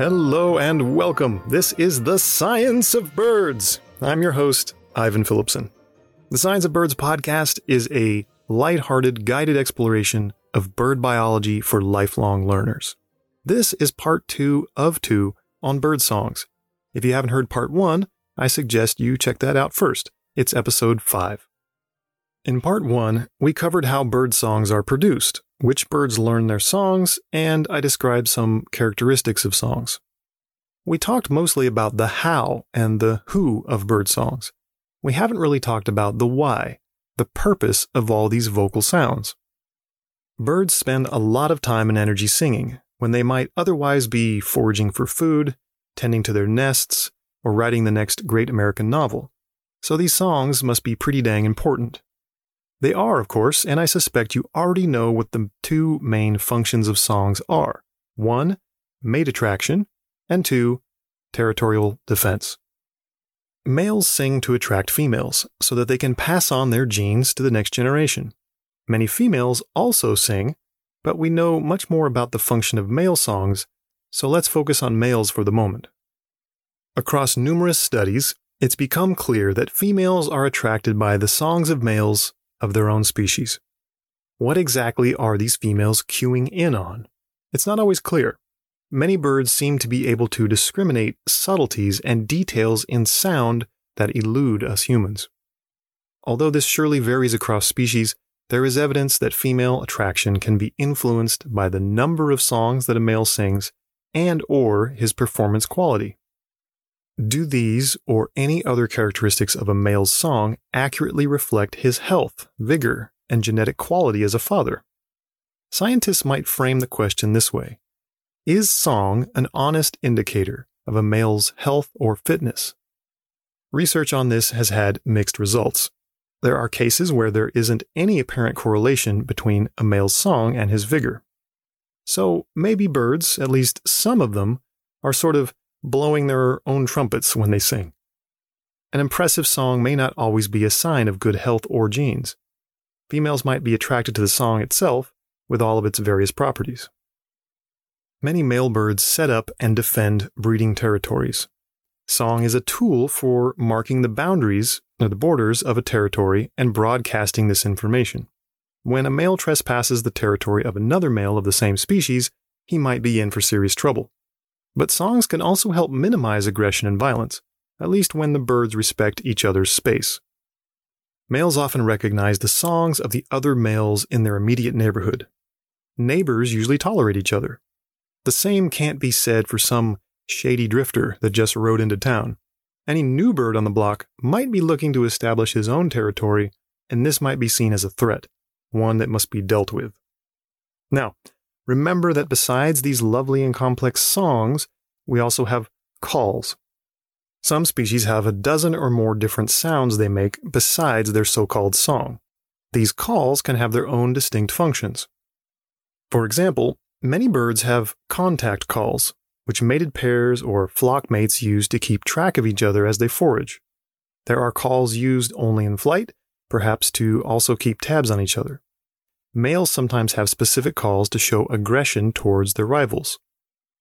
Hello and welcome. This is The Science of Birds. I'm your host, Ivan Phillipsen. The Science of Birds podcast is a light-hearted guided exploration of bird biology for lifelong learners. This is part two of two on bird songs. If you haven't heard part one, I suggest you check that out first. It's episode five. In part one, we covered how bird songs are produced, which birds learn their songs, and I described some characteristics of songs. We talked mostly about the how and the who of bird songs. We haven't really talked about the why, the purpose of all these vocal sounds. Birds spend a lot of time and energy singing when they might otherwise be foraging for food, tending to their nests, or writing the next great American novel. So these songs must be pretty dang important. They are, of course, and I suspect you already know what the two main functions of songs are one, mate attraction, and two, territorial defense. Males sing to attract females so that they can pass on their genes to the next generation. Many females also sing, but we know much more about the function of male songs, so let's focus on males for the moment. Across numerous studies, it's become clear that females are attracted by the songs of males of their own species. What exactly are these females cueing in on? It's not always clear. Many birds seem to be able to discriminate subtleties and details in sound that elude us humans. Although this surely varies across species, there is evidence that female attraction can be influenced by the number of songs that a male sings and or his performance quality. Do these or any other characteristics of a male's song accurately reflect his health, vigor, and genetic quality as a father? Scientists might frame the question this way Is song an honest indicator of a male's health or fitness? Research on this has had mixed results. There are cases where there isn't any apparent correlation between a male's song and his vigor. So maybe birds, at least some of them, are sort of blowing their own trumpets when they sing. An impressive song may not always be a sign of good health or genes. Females might be attracted to the song itself with all of its various properties. Many male birds set up and defend breeding territories. Song is a tool for marking the boundaries or the borders of a territory and broadcasting this information. When a male trespasses the territory of another male of the same species, he might be in for serious trouble. But songs can also help minimize aggression and violence, at least when the birds respect each other's space. Males often recognize the songs of the other males in their immediate neighborhood. Neighbors usually tolerate each other. The same can't be said for some shady drifter that just rode into town. Any new bird on the block might be looking to establish his own territory, and this might be seen as a threat, one that must be dealt with. Now, remember that besides these lovely and complex songs, we also have calls. Some species have a dozen or more different sounds they make besides their so called song. These calls can have their own distinct functions. For example, many birds have contact calls, which mated pairs or flock mates use to keep track of each other as they forage. There are calls used only in flight, perhaps to also keep tabs on each other. Males sometimes have specific calls to show aggression towards their rivals.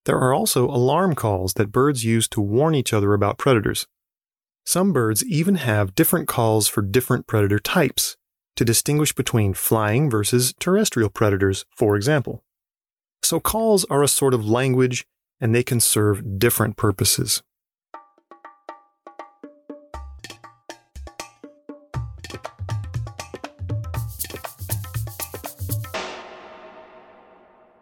There are also alarm calls that birds use to warn each other about predators. Some birds even have different calls for different predator types to distinguish between flying versus terrestrial predators, for example. So calls are a sort of language and they can serve different purposes.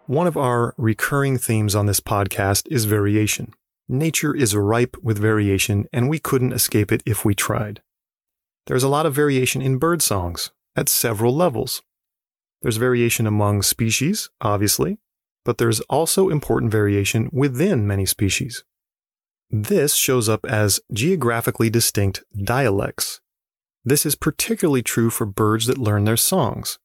One of our recurring themes on this podcast is variation. Nature is ripe with variation, and we couldn't escape it if we tried. There's a lot of variation in bird songs at several levels. There's variation among species, obviously, but there's also important variation within many species. This shows up as geographically distinct dialects. This is particularly true for birds that learn their songs.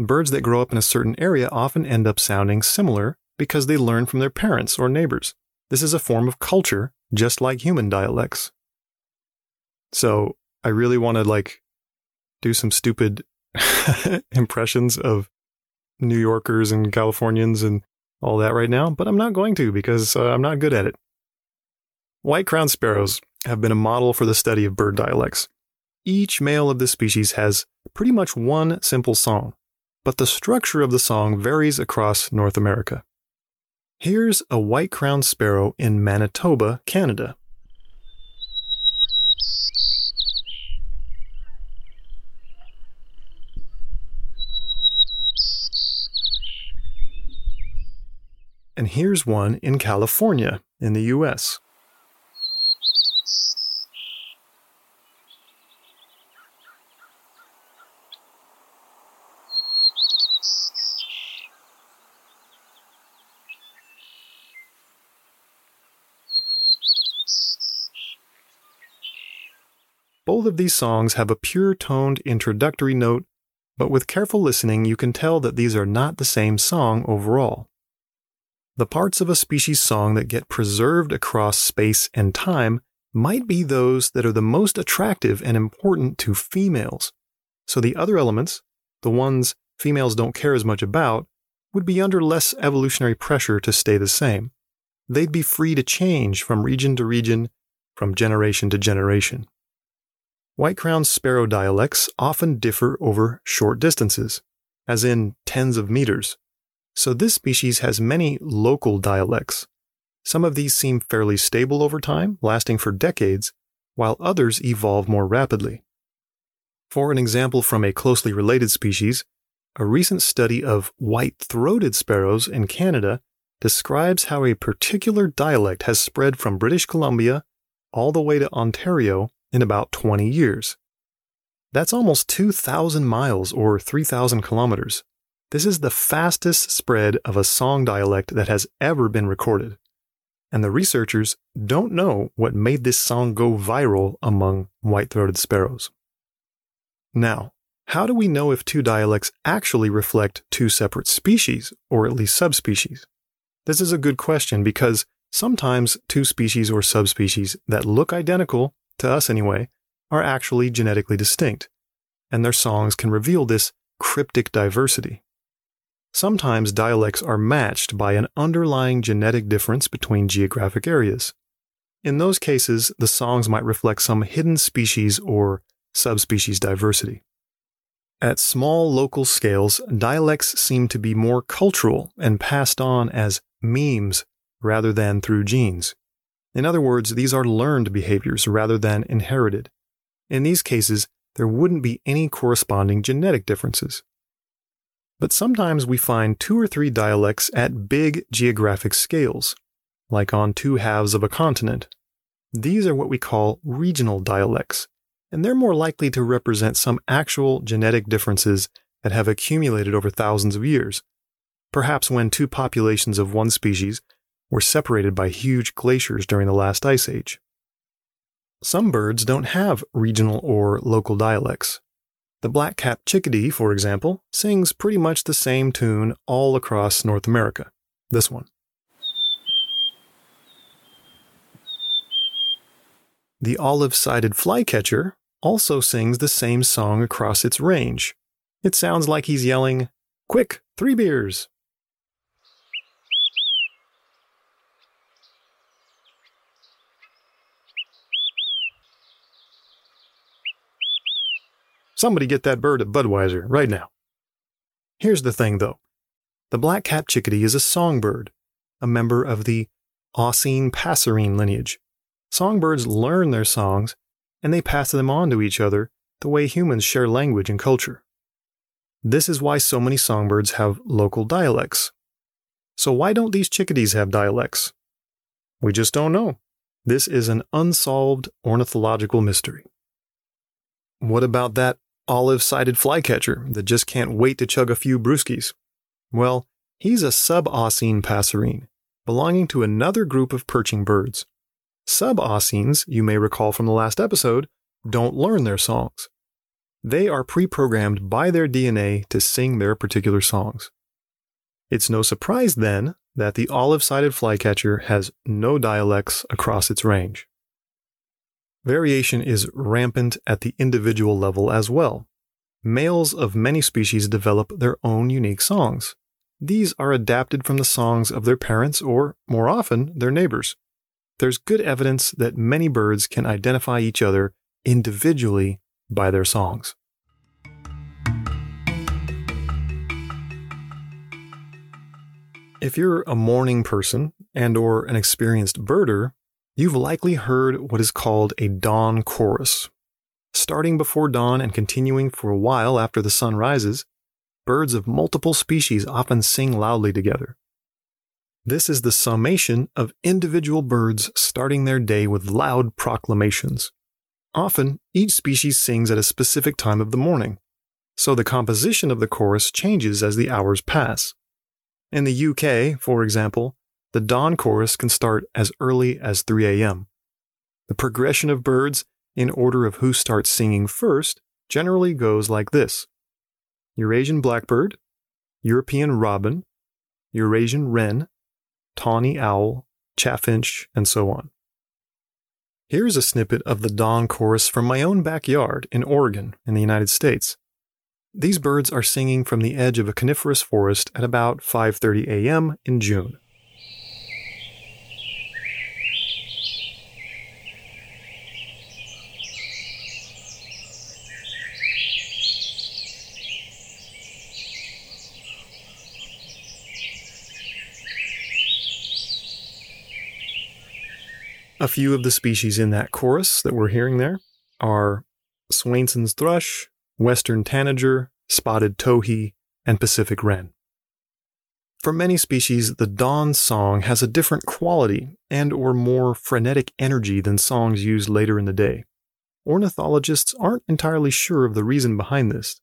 Birds that grow up in a certain area often end up sounding similar because they learn from their parents or neighbors. This is a form of culture, just like human dialects. So I really want to like do some stupid impressions of New Yorkers and Californians and all that right now, but I'm not going to because uh, I'm not good at it. White crowned sparrows have been a model for the study of bird dialects. Each male of this species has pretty much one simple song, but the structure of the song varies across North America. Here's a white crowned sparrow in Manitoba, Canada. And here's one in California, in the US. Of these songs have a pure toned introductory note, but with careful listening, you can tell that these are not the same song overall. The parts of a species song that get preserved across space and time might be those that are the most attractive and important to females. So the other elements, the ones females don't care as much about, would be under less evolutionary pressure to stay the same. They'd be free to change from region to region, from generation to generation. White crowned sparrow dialects often differ over short distances, as in tens of meters. So this species has many local dialects. Some of these seem fairly stable over time, lasting for decades, while others evolve more rapidly. For an example from a closely related species, a recent study of white throated sparrows in Canada describes how a particular dialect has spread from British Columbia all the way to Ontario in about 20 years. That's almost 2,000 miles or 3,000 kilometers. This is the fastest spread of a song dialect that has ever been recorded. And the researchers don't know what made this song go viral among white throated sparrows. Now, how do we know if two dialects actually reflect two separate species, or at least subspecies? This is a good question because sometimes two species or subspecies that look identical to us anyway, are actually genetically distinct, and their songs can reveal this cryptic diversity. Sometimes dialects are matched by an underlying genetic difference between geographic areas. In those cases, the songs might reflect some hidden species or subspecies diversity. At small local scales, dialects seem to be more cultural and passed on as memes rather than through genes. In other words, these are learned behaviors rather than inherited. In these cases, there wouldn't be any corresponding genetic differences. But sometimes we find two or three dialects at big geographic scales, like on two halves of a continent. These are what we call regional dialects, and they're more likely to represent some actual genetic differences that have accumulated over thousands of years. Perhaps when two populations of one species were separated by huge glaciers during the last ice age. Some birds don't have regional or local dialects. The black-capped chickadee, for example, sings pretty much the same tune all across North America. This one. The olive-sided flycatcher also sings the same song across its range. It sounds like he's yelling, Quick, three beers! Somebody get that bird at Budweiser right now. Here's the thing, though the black capped chickadee is a songbird, a member of the oscine passerine lineage. Songbirds learn their songs and they pass them on to each other the way humans share language and culture. This is why so many songbirds have local dialects. So, why don't these chickadees have dialects? We just don't know. This is an unsolved ornithological mystery. What about that olive sided flycatcher that just can't wait to chug a few brewskis? Well, he's a sub-oscine passerine, belonging to another group of perching birds. Sub-oscines, you may recall from the last episode, don't learn their songs. They are pre programmed by their DNA to sing their particular songs. It's no surprise then that the olive sided flycatcher has no dialects across its range. Variation is rampant at the individual level as well. Males of many species develop their own unique songs. These are adapted from the songs of their parents or, more often, their neighbors. There's good evidence that many birds can identify each other individually by their songs. If you're a morning person and or an experienced birder, you've likely heard what is called a dawn chorus. Starting before dawn and continuing for a while after the sun rises, birds of multiple species often sing loudly together. This is the summation of individual birds starting their day with loud proclamations. Often, each species sings at a specific time of the morning, so the composition of the chorus changes as the hours pass. In the UK, for example, the dawn chorus can start as early as 3 a.m. The progression of birds, in order of who starts singing first, generally goes like this Eurasian blackbird, European robin, Eurasian wren, tawny owl, chaffinch, and so on. Here's a snippet of the dawn chorus from my own backyard in Oregon, in the United States. These birds are singing from the edge of a coniferous forest at about 5:30 a.m. in June. A few of the species in that chorus that we're hearing there are Swainson's thrush, western tanager, spotted towhee, and Pacific wren. For many species, the dawn song has a different quality and or more frenetic energy than songs used later in the day. Ornithologists aren't entirely sure of the reason behind this,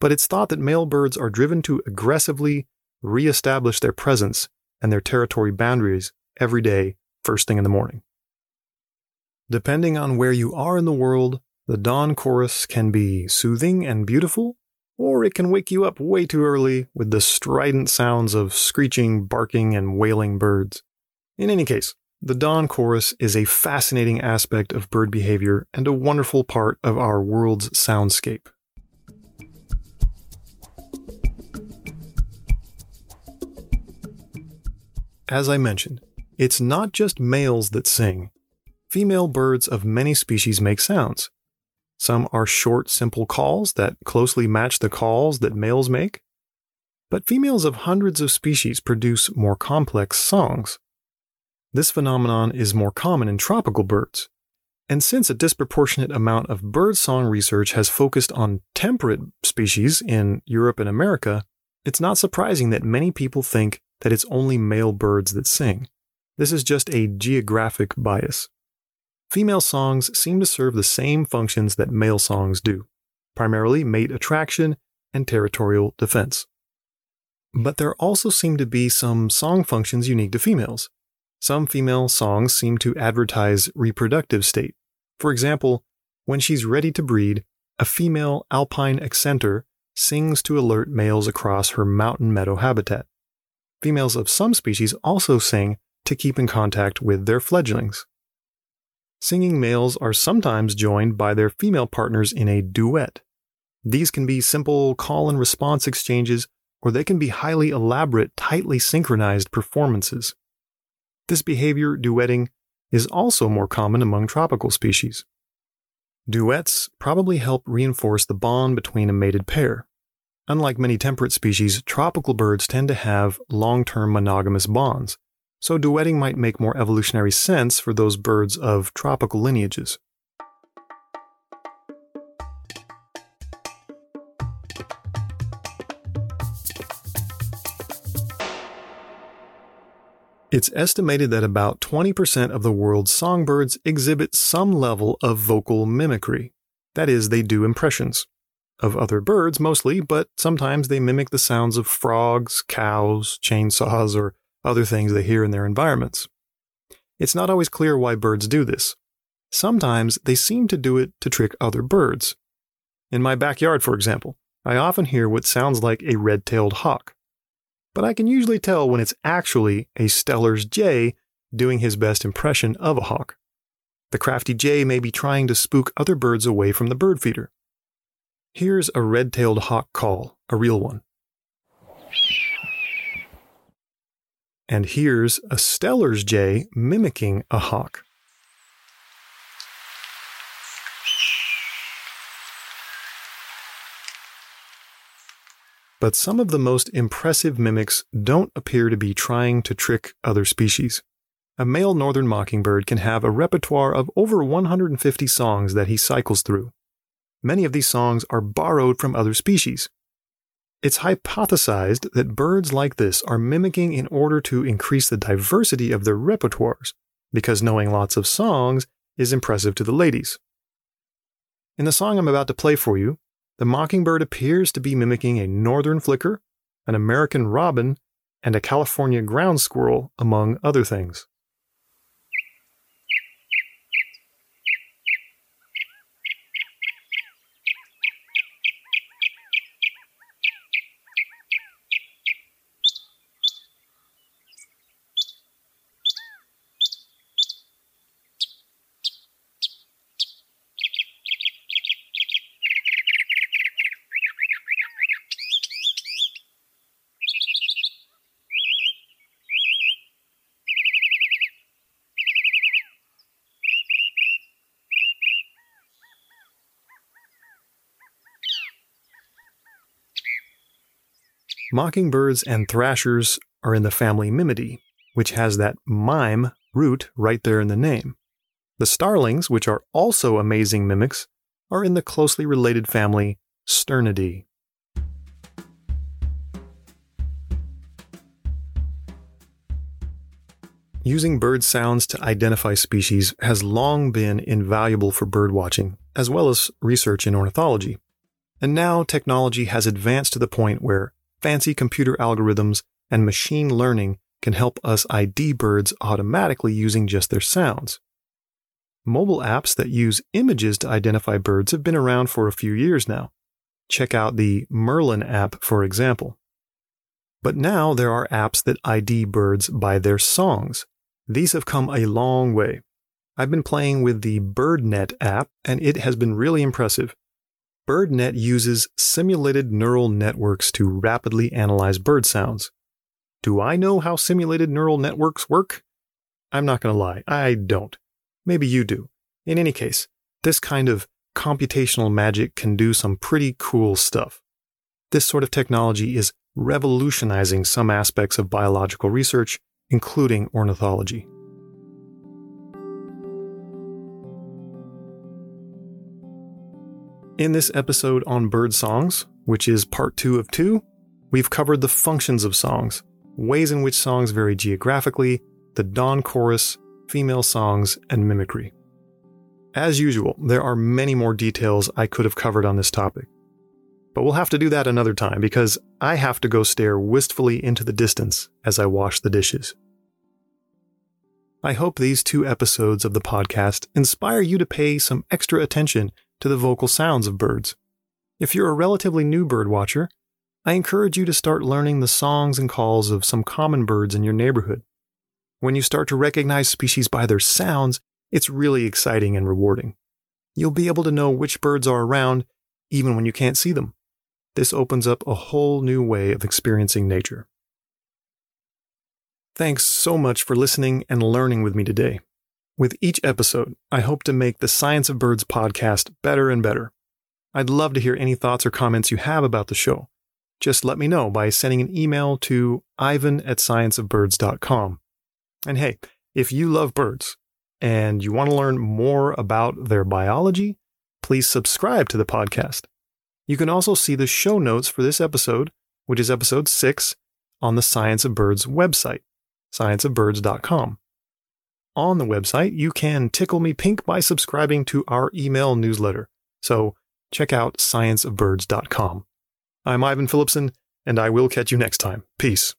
but it's thought that male birds are driven to aggressively reestablish their presence and their territory boundaries every day, first thing in the morning. Depending on where you are in the world, the dawn chorus can be soothing and beautiful, or it can wake you up way too early with the strident sounds of screeching, barking, and wailing birds. In any case, the dawn chorus is a fascinating aspect of bird behavior and a wonderful part of our world's soundscape. As I mentioned, it's not just males that sing. Female birds of many species make sounds, some are short, simple calls that closely match the calls that males make. But females of hundreds of species produce more complex songs. This phenomenon is more common in tropical birds. And since a disproportionate amount of birdsong research has focused on temperate species in Europe and America, it's not surprising that many people think that it's only male birds that sing. This is just a geographic bias. Female songs seem to serve the same functions that male songs do, primarily mate attraction and territorial defense. But there also seem to be some song functions unique to females. Some female songs seem to advertise reproductive state. For example, when she's ready to breed, a female alpine accentor sings to alert males across her mountain meadow habitat. Females of some species also sing to keep in contact with their fledglings. Singing males are sometimes joined by their female partners in a duet. These can be simple call and response exchanges, or they can be highly elaborate, tightly synchronized performances. This behavior, duetting, is also more common among tropical species. Duets probably help reinforce the bond between a mated pair. Unlike many temperate species, tropical birds tend to have long term monogamous bonds, so duetting might make more evolutionary sense for those birds of tropical lineages. It's estimated that about 20% of the world's songbirds exhibit some level of vocal mimicry. That is, they do impressions. Of other birds mostly, but sometimes they mimic the sounds of frogs, cows, chainsaws, or other things they hear in their environments. It's not always clear why birds do this. Sometimes they seem to do it to trick other birds. In my backyard, for example, I often hear what sounds like a red tailed hawk. But I can usually tell when it's actually a Steller's jay doing his best impression of a hawk. The crafty jay may be trying to spook other birds away from the bird feeder. Here's a red tailed hawk call, a real one. And here's a Steller's jay mimicking a hawk. But some of the most impressive mimics don't appear to be trying to trick other species. A male northern mockingbird can have a repertoire of over 150 songs that he cycles through. Many of these songs are borrowed from other species. It's hypothesized that birds like this are mimicking in order to increase the diversity of their repertoires, because knowing lots of songs is impressive to the ladies. In the song I'm about to play for you, the mockingbird appears to be mimicking a northern flicker, an American robin, and a California ground squirrel, among other things. Mockingbirds and thrashers are in the family Mimidae, which has that mime root right there in the name. The starlings, which are also amazing mimics, are in the closely related family Sturnidae. Using bird sounds to identify species has long been invaluable for birdwatching, as well as research in ornithology. And now technology has advanced to the point where fancy computer algorithms and machine learning can help us ID birds automatically using just their sounds. Mobile apps that use images to identify birds have been around for a few years now. Check out the Merlin app, for example. But now there are apps that ID birds by their songs. These have come a long way. I've been playing with the BirdNet app, and it has been really impressive. BirdNet uses simulated neural networks to rapidly analyze bird sounds. Do I know how simulated neural networks work? I'm not going to lie, I don't. Maybe you do. In any case, this kind of computational magic can do some pretty cool stuff. This sort of technology is revolutionizing some aspects of biological research, including ornithology. In this episode on bird songs, which is part two of two, we've covered the functions of songs, ways in which songs vary geographically, the dawn chorus, female songs, and mimicry. As usual, there are many more details I could have covered on this topic. But we'll have to do that another time because I have to go stare wistfully into the distance as I wash the dishes. I hope these two episodes of the podcast inspire you to pay some extra attention to the vocal sounds of birds. If you're a relatively new bird watcher, I encourage you to start learning the songs and calls of some common birds in your neighborhood. When you start to recognize species by their sounds, it's really exciting and rewarding. You'll be able to know which birds are around even when you can't see them. This opens up a whole new way of experiencing nature. Thanks so much for listening and learning with me today. With each episode, I hope to make the Science of Birds podcast better and better. I'd love to hear any thoughts or comments you have about the show. Just let me know by sending an email to ivan at scienceofbirds.com. And hey, if you love birds and you want to learn more about their biology, please subscribe to the podcast. You can also see the show notes for this episode, which is episode 6, on the Science of Birds website, scienceofbirds.com on the website, you can tickle me pink by subscribing to our email newsletter. So check out scienceofbirds.com. I'm Ivan Phillipsen, and I will catch you next time. Peace.